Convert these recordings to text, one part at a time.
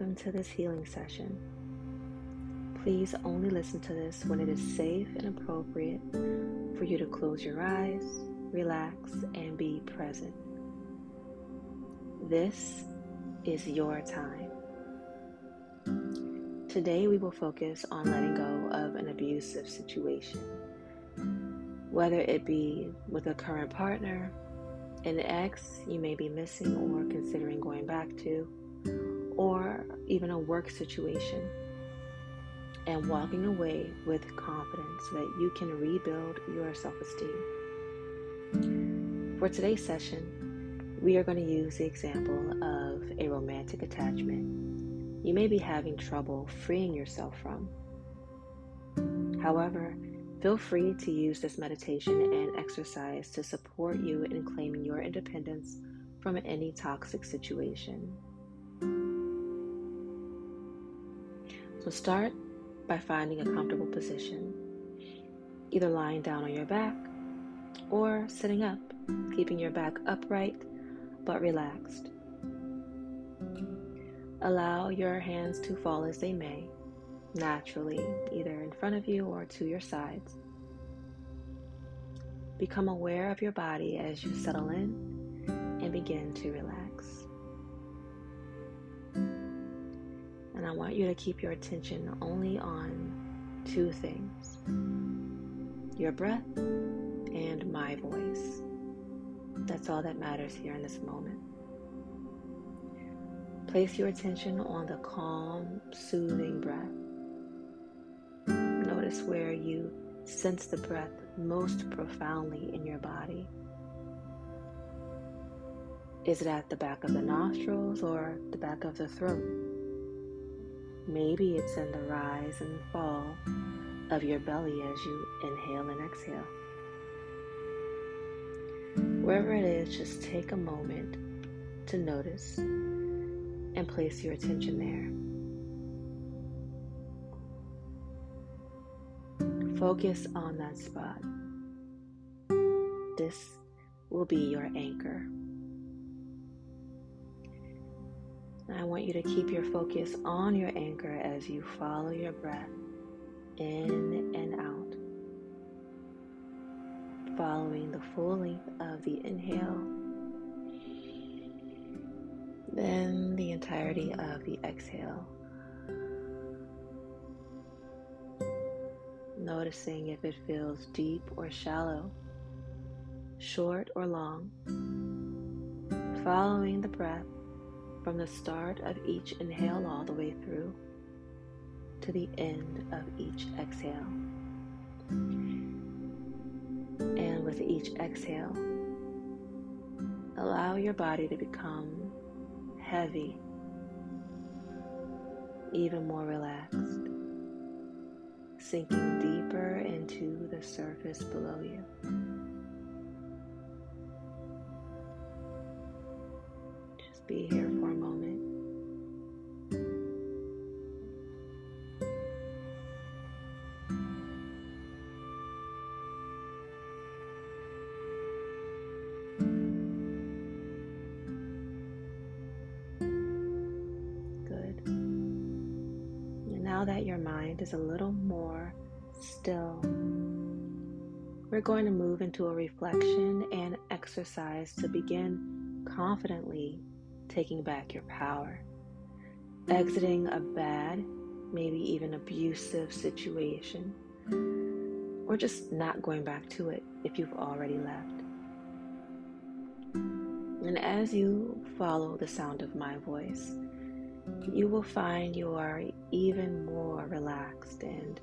welcome to this healing session. Please only listen to this when it is safe and appropriate for you to close your eyes, relax, and be present. This is your time. Today, we will focus on letting go of an abusive situation, whether it be with a current partner, an ex you may be missing or considering going back to, or even a work situation, and walking away with confidence so that you can rebuild your self esteem. For today's session, we are going to use the example of a romantic attachment you may be having trouble freeing yourself from. However, feel free to use this meditation and exercise to support you in claiming your independence from any toxic situation. So, start by finding a comfortable position, either lying down on your back or sitting up, keeping your back upright but relaxed. Allow your hands to fall as they may, naturally, either in front of you or to your sides. Become aware of your body as you settle in and begin to relax. And I want you to keep your attention only on two things your breath and my voice. That's all that matters here in this moment. Place your attention on the calm, soothing breath. Notice where you sense the breath most profoundly in your body. Is it at the back of the nostrils or the back of the throat? Maybe it's in the rise and fall of your belly as you inhale and exhale. Wherever it is, just take a moment to notice and place your attention there. Focus on that spot. This will be your anchor. I want you to keep your focus on your anchor as you follow your breath in and out, following the full length of the inhale then the entirety of the exhale. Noticing if it feels deep or shallow, short or long. Following the breath from the start of each inhale all the way through to the end of each exhale. And with each exhale, allow your body to become heavy, even more relaxed, sinking deeper into the surface below you. Just be here is a little more still, we're going to move into a reflection and exercise to begin confidently taking back your power, exiting a bad, maybe even abusive situation, or just not going back to it if you've already left. And as you follow the sound of my voice, you will find you are even more relaxed and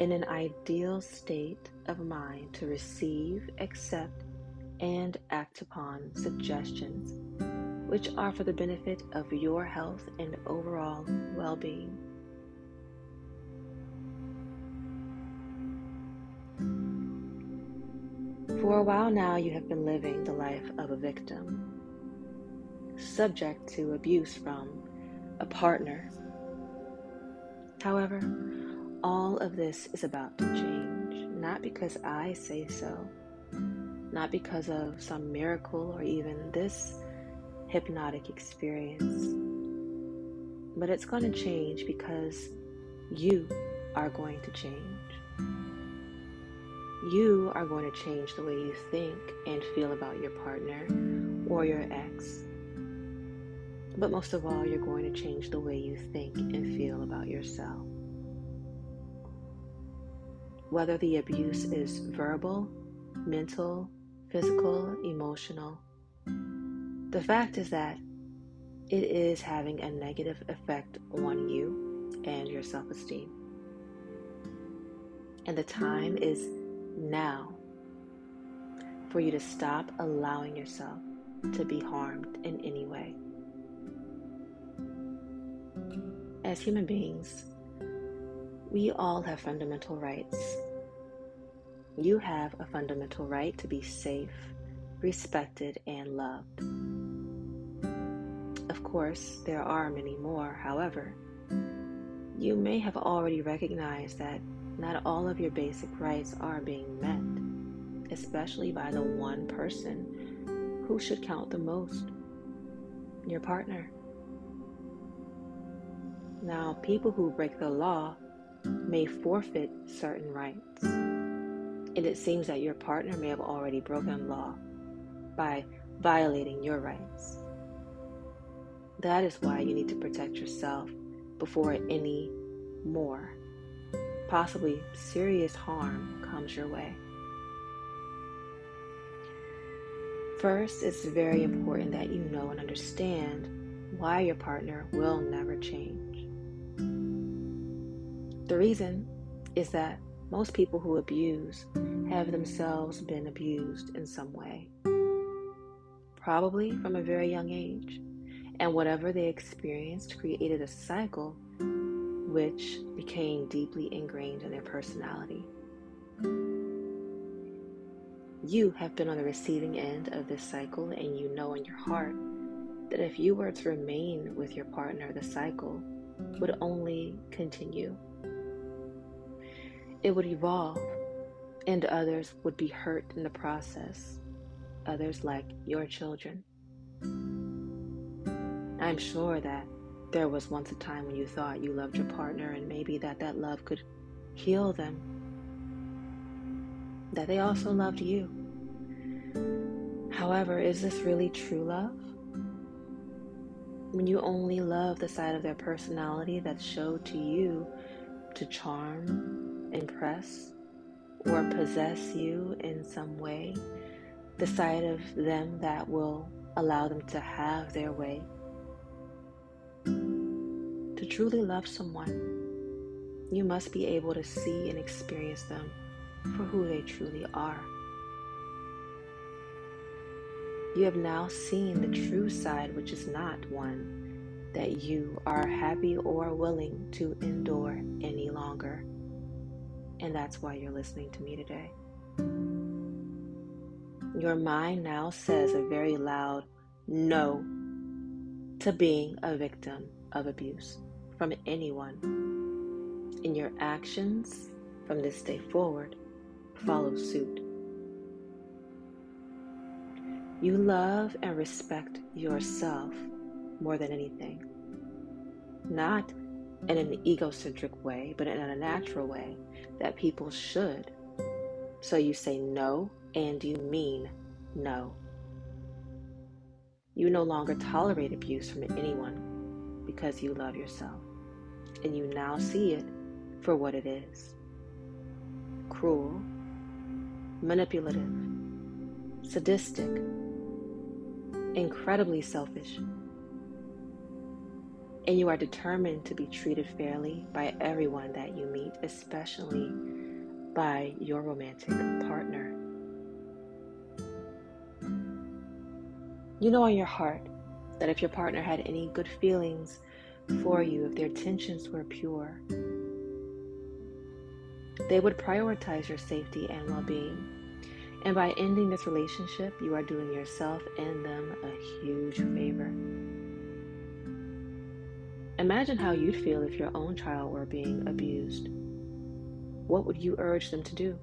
in an ideal state of mind to receive, accept, and act upon suggestions which are for the benefit of your health and overall well being. For a while now, you have been living the life of a victim, subject to abuse from a partner. However, all of this is about to change, not because I say so, not because of some miracle or even this hypnotic experience. but it's going to change because you are going to change. You are going to change the way you think and feel about your partner or your ex. But most of all, you're going to change the way you think and feel about yourself. Whether the abuse is verbal, mental, physical, emotional, the fact is that it is having a negative effect on you and your self esteem. And the time is now for you to stop allowing yourself to be harmed in any way. As human beings, we all have fundamental rights. You have a fundamental right to be safe, respected, and loved. Of course, there are many more, however, you may have already recognized that not all of your basic rights are being met, especially by the one person who should count the most your partner. Now, people who break the law may forfeit certain rights, and it seems that your partner may have already broken law by violating your rights. That is why you need to protect yourself before any more possibly serious harm comes your way. First, it's very important that you know and understand why your partner will never change. The reason is that most people who abuse have themselves been abused in some way, probably from a very young age, and whatever they experienced created a cycle which became deeply ingrained in their personality. You have been on the receiving end of this cycle, and you know in your heart that if you were to remain with your partner, the cycle would only continue. It would evolve, and others would be hurt in the process, others like your children. I'm sure that there was once a time when you thought you loved your partner and maybe that that love could heal them, that they also loved you. However, is this really true love? When you only love the side of their personality that showed to you to charm, impress, or possess you in some way, the side of them that will allow them to have their way to truly love someone, you must be able to see and experience them for who they truly are. You have now seen the true side, which is not one that you are happy or willing to endure any longer. And that's why you're listening to me today. Your mind now says a very loud no to being a victim of abuse from anyone. And your actions from this day forward follow suit. You love and respect yourself more than anything. Not in an mm-hmm. egocentric way, but in a natural mm-hmm. way that people should. So you say no and you mean no. You no longer tolerate mm-hmm. abuse from anyone because you love yourself and you now see it for what it is cruel, manipulative, sadistic, incredibly selfish. And you are determined to be treated fairly by everyone that you meet, especially by your romantic partner. You know in your heart that if your partner had any good feelings for you if their intentions were pure. They would prioritize your safety and well being. And by ending this relationship, you are doing yourself and them a huge favor. Imagine how you'd feel if your own child were being abused. What would you urge them to do?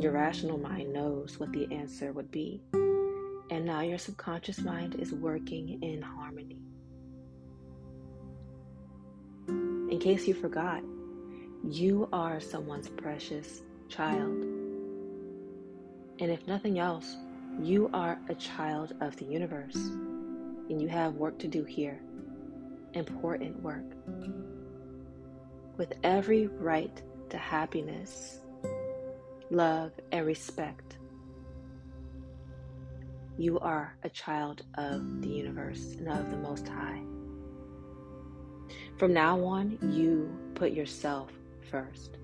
Your rational mind knows what the answer would be, and now your subconscious mind is working in harmony. in case you forgot, you are someone's precious child. And if nothing else, you are a child of the universe, and you have work to do here important work. With every right to happiness, love, and respect, you are a child of the universe and of the Most High. From now on, you put yourself first.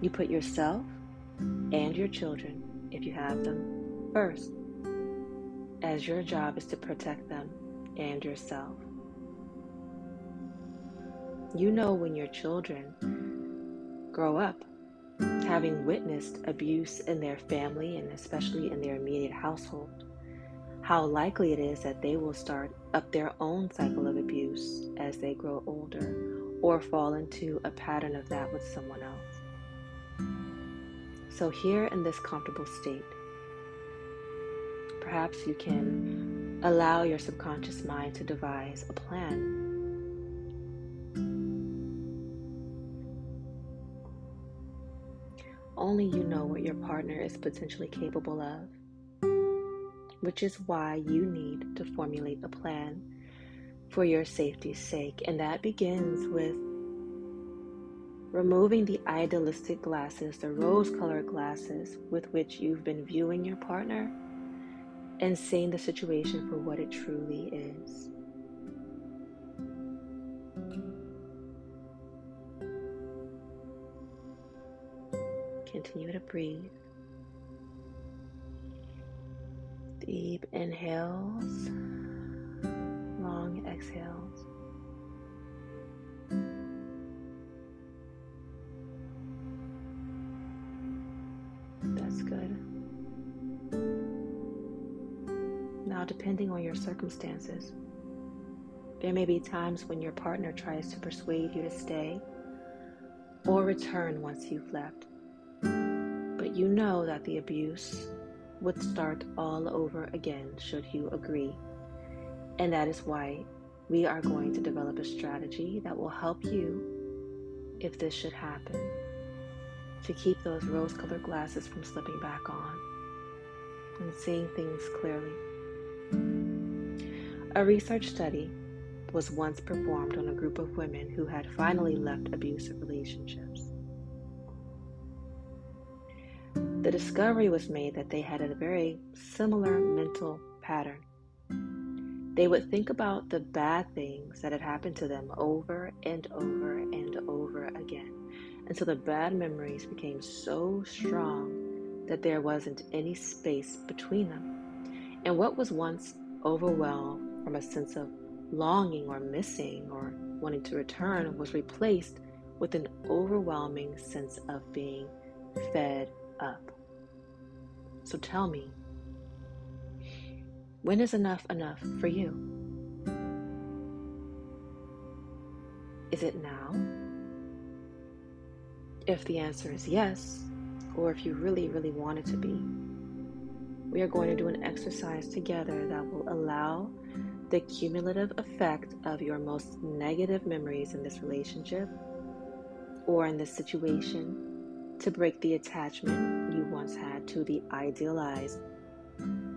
You put yourself and your children, if you have them, first, as your job is to protect them and yourself. You know when your children grow up having witnessed abuse in their family and especially in their immediate household, how likely it is that they will start up their own cycle of abuse as they grow older or fall into a pattern of that with someone else. So, here in this comfortable state, perhaps you can allow your subconscious mind to devise a plan Only you know what your partner is potentially capable of, which is why you need to formulate a plan for your safety's sake. And that begins with removing the idealistic glasses, the rose colored glasses with which you've been viewing your partner, and seeing the situation for what it truly is. Continue to breathe. Deep inhales, long exhales. That's good. Now, depending on your circumstances, there may be times when your partner tries to persuade you to stay or return once you've left you know that the abuse would start all over again should you agree. And that is why we are going to develop a strategy that will help you if this should happen to keep those rose colored glasses from slipping back on and seeing things clearly. A research study was once performed on a group of women who had finally left abusive relationships. The discovery was made that they had a very similar mental pattern. They would think about the bad things that had happened to them over and over and over again until the bad memories became so strong that there wasn't any space between them. And what was once overwhelmed from a sense of longing or missing or wanting to return was replaced with an overwhelming sense of being fed up. So tell me, when is enough enough for you? Is it now? If the answer is yes, or if you really, really want it to be, we are going to do an exercise together that will allow the cumulative effect of your most negative memories in this relationship or in this situation to break the attachment once had to the idealized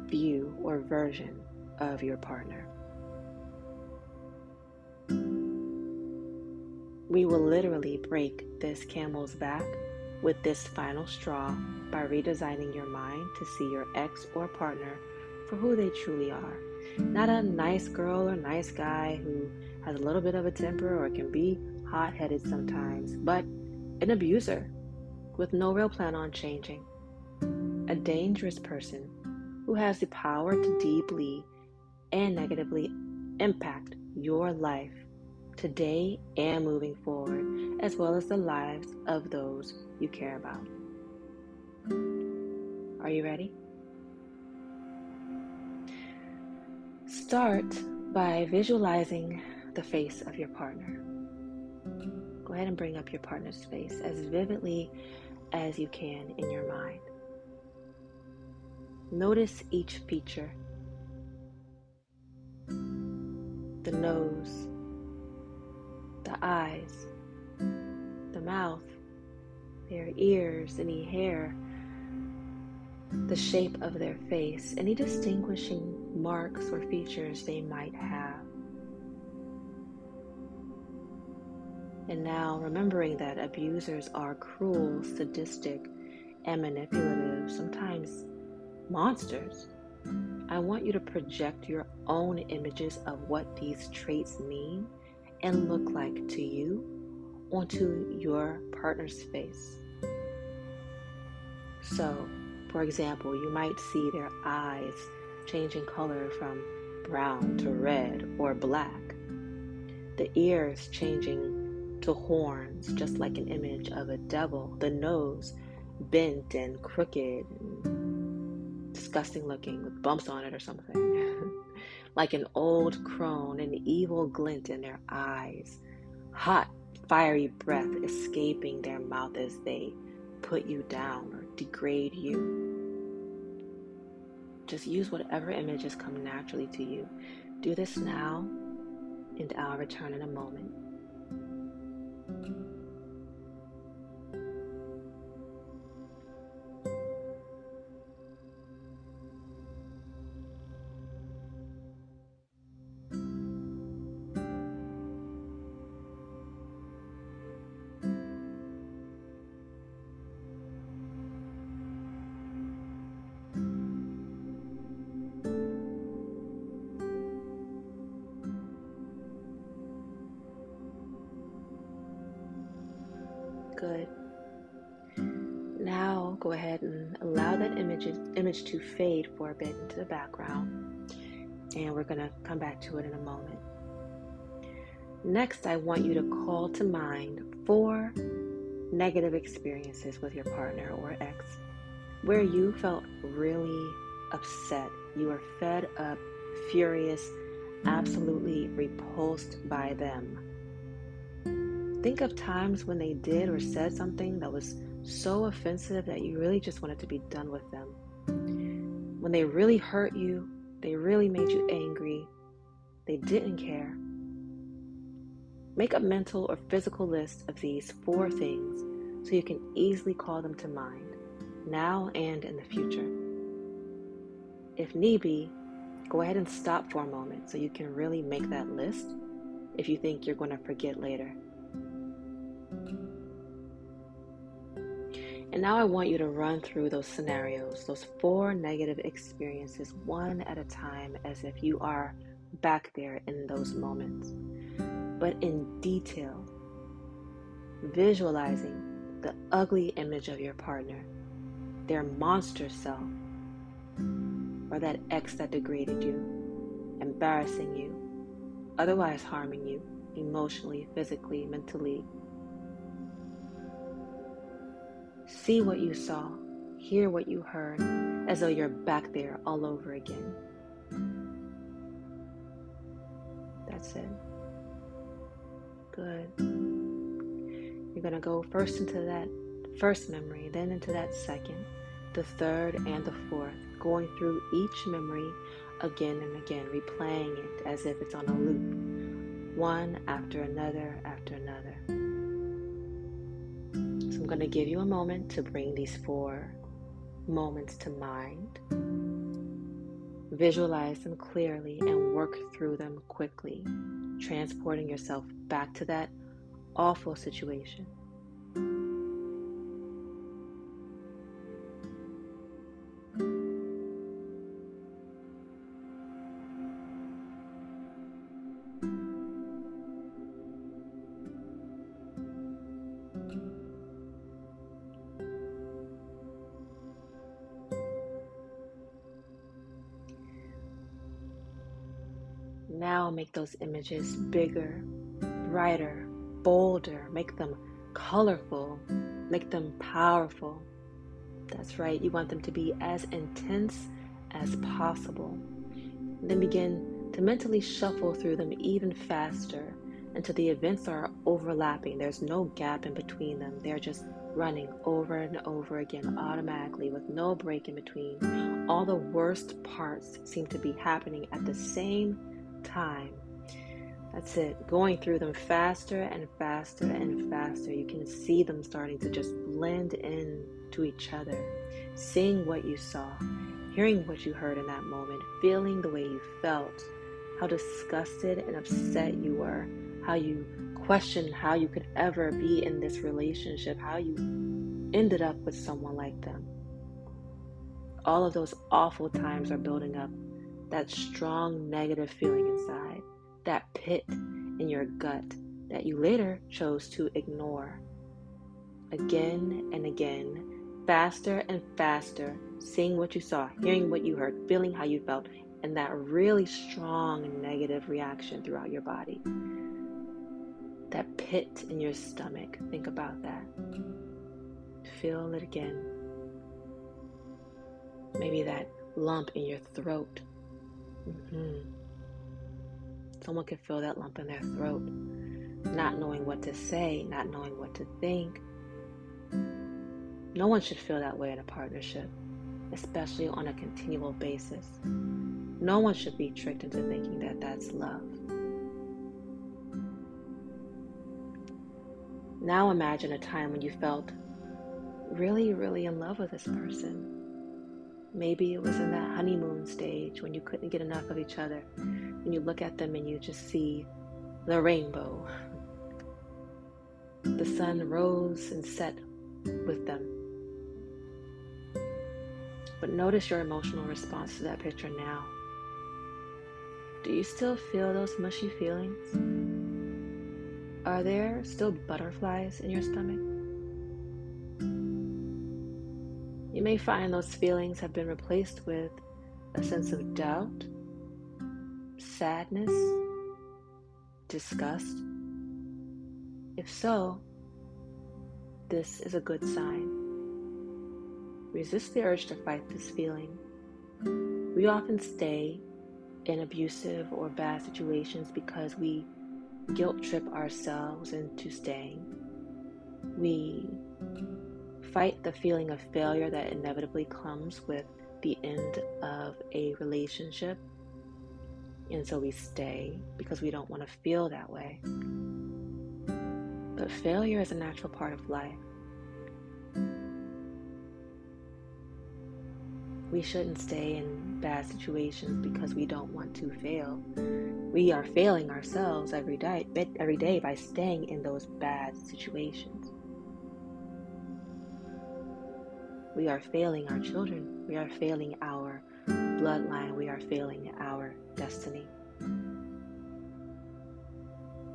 view or version of your partner. We will literally break this camel's back with this final straw by redesigning your mind to see your ex or partner for who they truly are. Not a nice girl or nice guy who has a little bit of a temper or can be hot headed sometimes, but an abuser with no real plan on changing. A dangerous person who has the power to deeply and negatively impact your life today and moving forward, as well as the lives of those you care about. Are you ready? Start by visualizing the face of your partner. Go ahead and bring up your partner's face as vividly as you can in your mind. Notice each feature the nose, the eyes, the mouth, their ears, any hair, the shape of their face, any distinguishing marks or features they might have. And now, remembering that abusers are cruel, sadistic, and manipulative, sometimes monsters, I want you to project your own images of what these traits mean and look like to you onto your partner's face. So, for example, you might see their eyes changing color from brown to red or black, the ears changing to horns, just like an image of a devil, the nose bent and crooked disgusting looking with bumps on it or something, like an old crone, an evil glint in their eyes, hot, fiery breath escaping their mouth as they put you down or degrade you. Just use whatever images come naturally to you. Do this now, and I'll return in a moment. Image, to fade for a bit into the background. And we're going to come back to it in a moment. Next, I want you to call to mind four negative experiences with your partner or ex where you felt really upset. You were fed up, furious, absolutely repulsed by them. Think of times when they did or said something that was so offensive that you really just wanted to be done with them. When they really hurt you, they really made you angry, they didn't care. Make a mental or physical list of these four things so you can easily call them to mind, now and in the future. If need be, go ahead and stop for a moment so you can really make that list if you think you're going to forget later. And now I want you to run through those scenarios, those four negative experiences, one at a time, as if you are back there in those moments, but in detail, visualizing the ugly image of your partner, their monster self, or that ex that degraded you, embarrassing you, otherwise harming you emotionally, physically, mentally, See what you saw, hear what you heard, as though you're back there all over again. That's it. Good. You're going to go first into that first memory, then into that second, the third, and the fourth, going through each memory again and again, replaying it as if it's on a loop, one after another after another. I'm going to give you a moment to bring these four moments to mind. Visualize them clearly and work through them quickly, transporting yourself back to that awful situation. Now make those images bigger, brighter, bolder, make them colorful, make them powerful. That's right, you want them to be as intense as possible. Then begin to mentally shuffle through them even faster until the events are overlapping. There's no gap in between them. They're just running over and over again automatically with no break in between. All the worst parts seem to be happening at the same time. That's it. Going through them faster and faster and faster. You can see them starting to just blend in to each other. Seeing what you saw, hearing what you heard in that moment, feeling the way you felt, how disgusted and upset you were, how you questioned how you could ever be in this relationship, how you ended up with someone like them. All of those awful times are building up that strong negative feeling inside that pit in your gut that you later chose to ignore. Again and again, faster and faster, seeing what you saw, hearing what you heard, feeling how you felt, and that really strong negative reaction throughout your body. That pit in your stomach, think about that. Feel it again. Maybe that lump in your throat. Mm-hmm. Someone can feel that lump in their throat, not knowing what to say, not knowing what to think. No one should feel that way in a partnership, especially on a continual basis. No one should be tricked into thinking that that's love. Now imagine a time when you felt really, really in love with this person. Maybe it was in that honeymoon stage when you couldn't get enough of each other and you look at them and you just see the rainbow. The sun rose and set with them. But notice your emotional response to that picture now. Do you still feel those mushy feelings? Are there still butterflies in your stomach? You may find those feelings have been replaced with a sense of doubt sadness, disgust? If so, this is a good sign. Resist the urge to fight this feeling. We often stay in abusive or bad situations because we guilt trip ourselves into staying. We fight the feeling of failure that inevitably comes with the end of a relationship and so we stay because we don't want to feel that way. But failure is a natural part of life. We shouldn't stay in bad situations because we don't want to fail. We are failing ourselves every day, every day by staying in those bad situations. We are failing our children. We are failing our bloodline, we are failing our destiny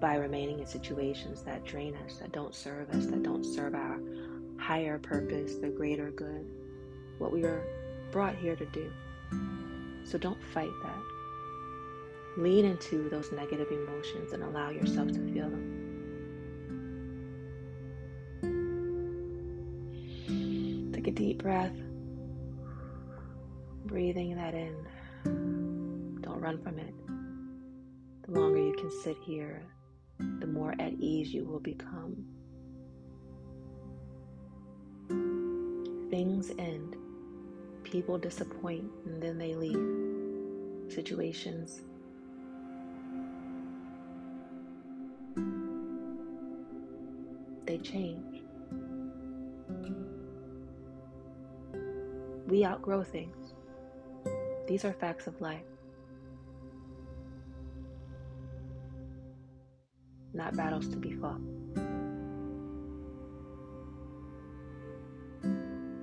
by remaining in situations that drain us, that don't serve us, that don't serve our higher purpose, the greater good, what we are brought here to do. So don't fight that. Lean into those negative emotions and allow yourself to feel them. Deep breath breathing that in. Don't run from it. The longer you can sit here, the more at ease you will become. Things end. People disappoint and then they leave. Situations they change. We outgrow things. These are facts of life, not battles to be fought.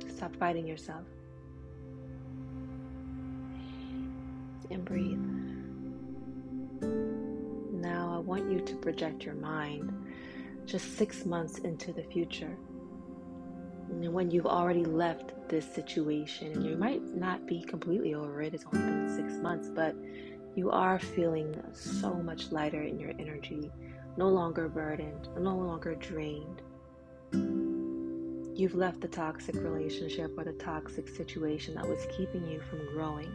Stop fighting yourself and breathe. Now, I want you to project your mind just six months into the future. And when you've already left this situation, and you might not be completely over it, it's only been six months, but you are feeling so much lighter in your energy, no longer burdened, no longer drained. You've left the toxic relationship or the toxic situation that was keeping you from growing,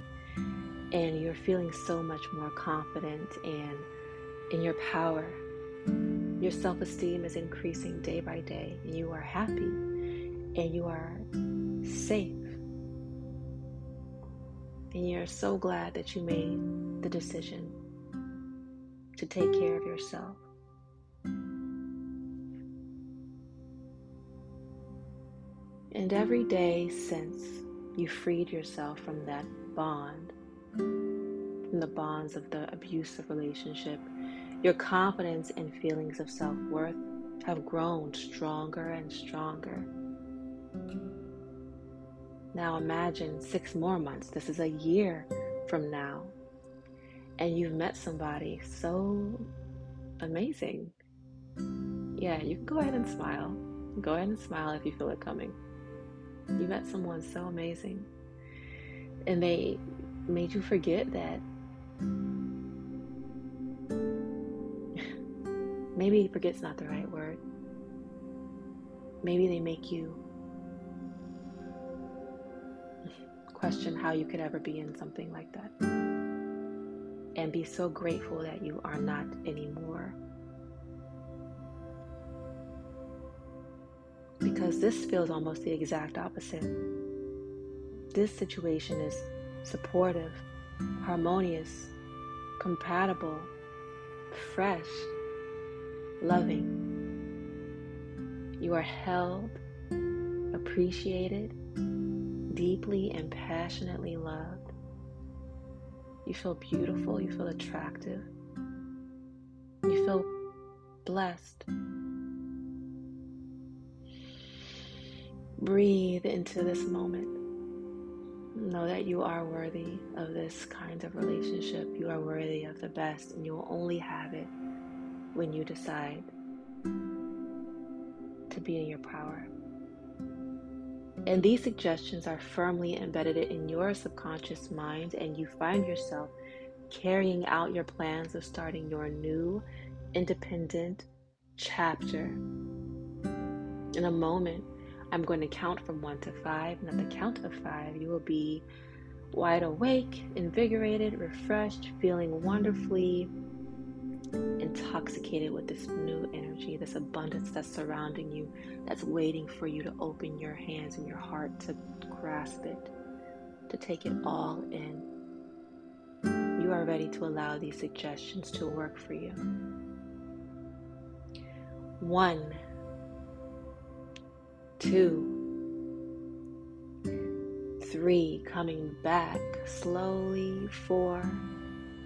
and you're feeling so much more confident and in your power. Your self esteem is increasing day by day, and you are happy and you are safe. And you're so glad that you made the decision. to take care of yourself. And every day since you freed yourself from that bond, from the bonds of the abusive relationship, your confidence and feelings of self worth have grown stronger and stronger. Now imagine six more months. This is a year from now. And you've met somebody so amazing. Yeah, you can go ahead and smile. Go ahead and smile if you feel it coming. You met someone so amazing. And they made you forget that maybe forget's not the right word. Maybe they make you question how you could ever be in something like that. And be so grateful that you are not anymore. Because this feels almost the exact opposite. This situation is supportive, harmonious, compatible, fresh, loving. You are held, appreciated, deeply and passionately loved. You feel beautiful, you feel attractive, you feel blessed. Breathe into this moment. Know that you are worthy of this kind of relationship. You are worthy of the best, and you will only have it when you decide to be in your power. And these suggestions are firmly embedded in your subconscious mind, and you find yourself carrying out your plans of starting your new independent chapter. In a moment, I'm going to count from one to five, and at the count of five, you will be wide awake, invigorated, refreshed, feeling wonderfully intoxicated with this new energy, this abundance that's surrounding you, that's waiting for you to open your hands and your heart to grasp it, to take it all in. You are ready to allow these suggestions to work for you. One, two, three, coming back slowly, four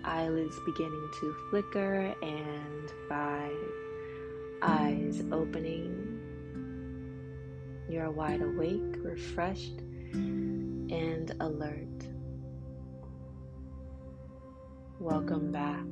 eyelids beginning to flicker, and five, eyes opening. You're wide awake, refreshed, and alert. Welcome back.